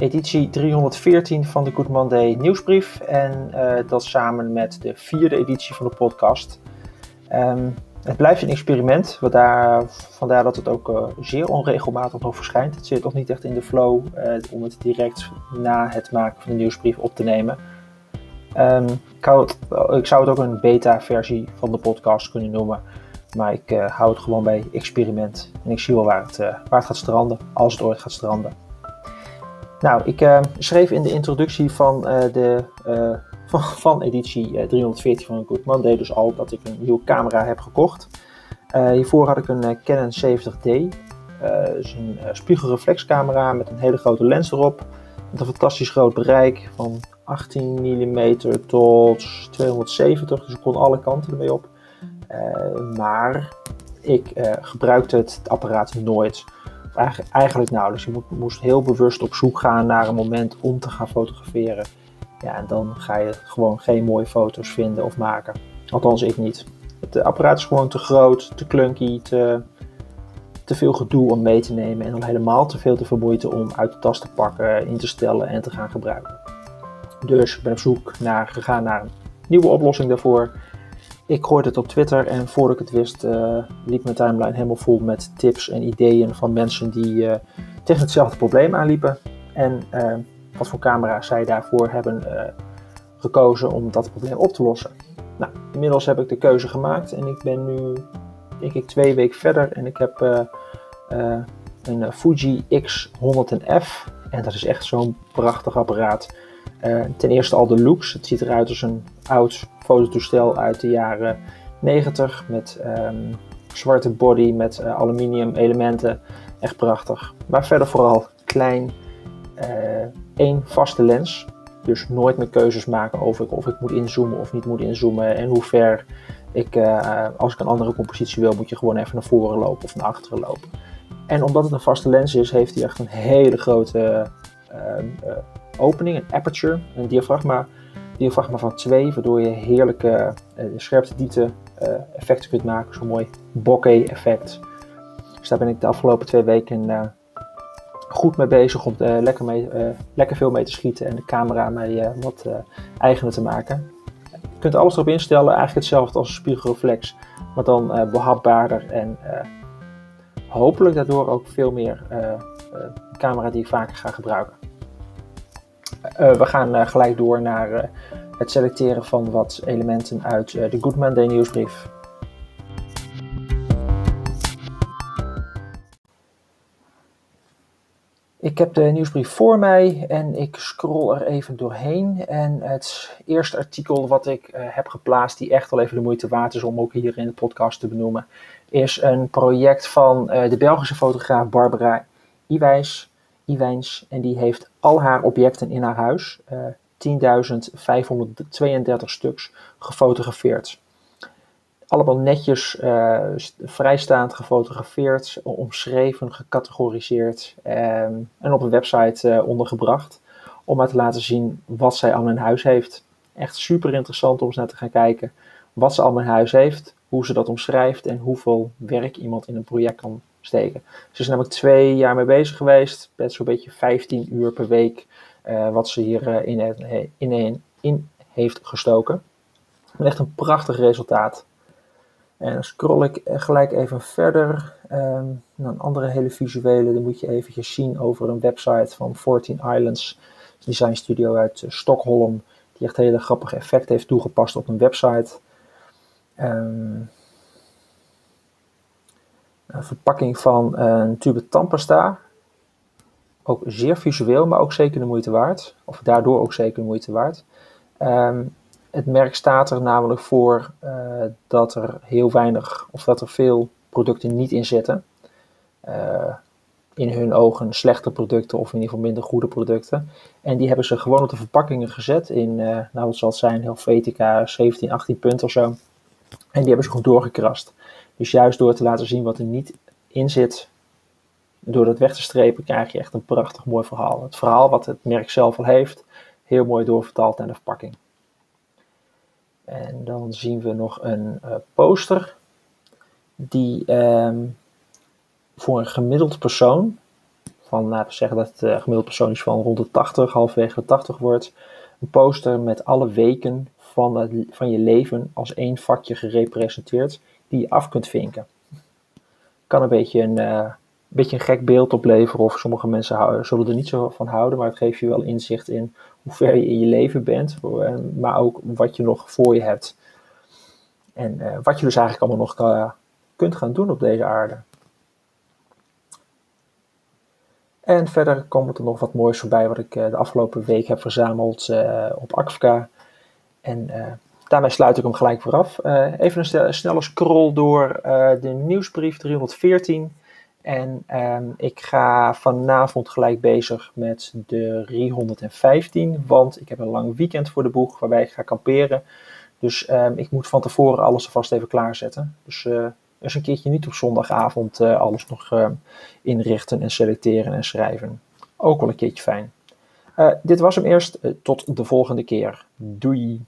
editie 314 van de Good Monday nieuwsbrief. En uh, dat samen met de vierde editie van de podcast. Um, het blijft een experiment, daar, vandaar dat het ook uh, zeer onregelmatig nog verschijnt. Het zit nog niet echt in de flow uh, om het direct na het maken van de nieuwsbrief op te nemen. Um, ik, zou het ook een beta-versie van de podcast kunnen noemen. Maar ik hou het gewoon bij experiment. En ik zie wel waar het, waar het gaat stranden, als het ooit gaat stranden. Nou, ik schreef in de introductie van de van, van editie 314 eh, van Good Monday dus al dat ik een nieuwe camera heb gekocht. Hiervoor had ik een Canon 70D. Uh, dus een spiegelreflexcamera met een hele grote lens erop. Met een fantastisch groot bereik van 18 mm tot 270, dus ik kon alle kanten ermee op. maar ik gebruikte het, apparaat nooit. Eigenlijk, eigenlijk nauwelijks. Je moest heel bewust op zoek gaan naar een moment om te gaan fotograferen. Ja, en dan ga je gewoon geen mooie foto's vinden of maken. Althans, ik niet. Het eh, apparaat is gewoon te groot, te clunky, te, te veel gedoe om mee te nemen. En dan helemaal te veel te vermoeid om uit de tas te pakken, in te stellen en te gaan gebruiken. Dus ik ben op zoek naar, gegaan naar een nieuwe oplossing daarvoor. Ik gooide het op Twitter en voordat ik het wist, uh, liep mijn timeline helemaal vol met tips en ideeën van mensen die uh, tegen hetzelfde probleem aanliepen. En wat voor camera's zij daarvoor hebben gekozen om dat probleem op te lossen. Nou, inmiddels heb ik de keuze gemaakt en ik ben nu, denk ik, twee weken verder en ik heb een Fuji X100F. En dat is echt zo'n prachtig apparaat. Ten eerste al de looks. Het ziet eruit als een oud fototoestel uit de jaren 90 met um, zwarte body met aluminium elementen. Echt prachtig. Maar verder vooral klein, één vaste lens. Dus nooit meer keuzes maken over of ik moet inzoomen of niet moet inzoomen. En hoe ver ik, uh, als ik een andere compositie wil, moet je gewoon even naar voren lopen of naar achteren lopen. En omdat het een vaste lens is, heeft hij echt een hele grote uh, opening, een aperture, een diafragma, diafragma van 2, waardoor je heerlijke scherpte diepte effecten kunt maken. Zo'n mooi bokeh effect. Dus daar ben ik de afgelopen twee weken goed mee bezig om lekker, mee, lekker veel mee te schieten en de camera mee wat eigener te maken. Je kunt alles erop instellen, eigenlijk hetzelfde als een spiegelreflex, maar dan behapbaarder en hopelijk daardoor ook veel meer camera die ik vaker ga gebruiken. we gaan gelijk door naar het selecteren van wat elementen uit de Good Monday nieuwsbrief. Ik heb de nieuwsbrief voor mij en ik scroll er even doorheen. En het eerste artikel wat ik heb geplaatst, die echt wel even de moeite waard is om ook hier in de podcast te benoemen, is een project van de Belgische fotograaf Barbara Iwijs. Iwijns. En die heeft al haar objecten in haar huis, uh, 10.532 stuks, gefotografeerd allemaal netjes uh, vrijstaand gefotografeerd, omschreven, gecategoriseerd ehm, en op een website uh, ondergebracht. Om maar te laten zien wat zij al in huis heeft. Echt super interessant om eens naar te gaan kijken wat ze al in huis heeft, hoe ze dat omschrijft en hoeveel werk iemand in een project kan Ze is namelijk twee jaar mee bezig geweest, met zo'n beetje 15 uur per week, uh, wat ze hier in, in, in heeft gestoken. echt een prachtig resultaat. En dan scroll ik gelijk even verder um, naar een andere hele visuele. Dan moet je eventjes zien over een website van 14 Islands Design Studio uit uh, Stockholm. Die echt hele grappige effecten heeft toegepast op een website. Um, een verpakking van een tube tandpasta. Ook zeer visueel, maar ook zeker de moeite waard. Of daardoor ook zeker de moeite waard. Um, het merk staat er namelijk voor uh, dat er heel weinig of dat er veel producten niet in zitten. Uh, in hun ogen slechte producten of in ieder geval minder goede producten. En die hebben ze gewoon op de verpakkingen gezet in, uh, nou wat zal het zijn, Helvetica 17, 18 punten of zo. En die hebben ze gewoon doorgekrast. Dus juist door te laten zien wat er niet in zit, door dat weg te strepen, krijg je echt een prachtig mooi verhaal. Het verhaal wat het merk zelf al heeft, heel mooi doorvertaald naar de verpakking. En dan zien we nog een uh, poster die um, voor een gemiddeld persoon van, laten we zeggen dat het uh, gemiddeld persoon is van rond de 80, halverwege de 80 wordt. Een poster met alle weken van, van je leven als één vakje gerepresenteerd die je af kunt vinken. Kan een beetje een, uh, beetje een gek beeld opleveren of sommige mensen houden, zullen er niet zo van houden, maar het geeft je wel inzicht in hoe ver je in je leven bent, maar ook wat je nog voor je hebt. En uh, wat je dus eigenlijk allemaal nog kunt gaan doen op deze aarde. En verder komt er nog wat moois voorbij wat ik de afgelopen week heb verzameld op Akfka. En daarmee sluit ik hem gelijk vooraf. Uh, even een snelle scroll door de nieuwsbrief 314. En um, ik ga vanavond gelijk bezig met de 315, want ik heb een lang weekend voor de boeg waarbij ik ga kamperen. Dus um, ik moet van tevoren alles alvast even klaarzetten. Dus uh, eens een keertje niet op zondagavond alles nog uh, inrichten en selecteren en schrijven. Ook wel een keertje fijn. dit was hem eerst. tot de volgende keer. Doei!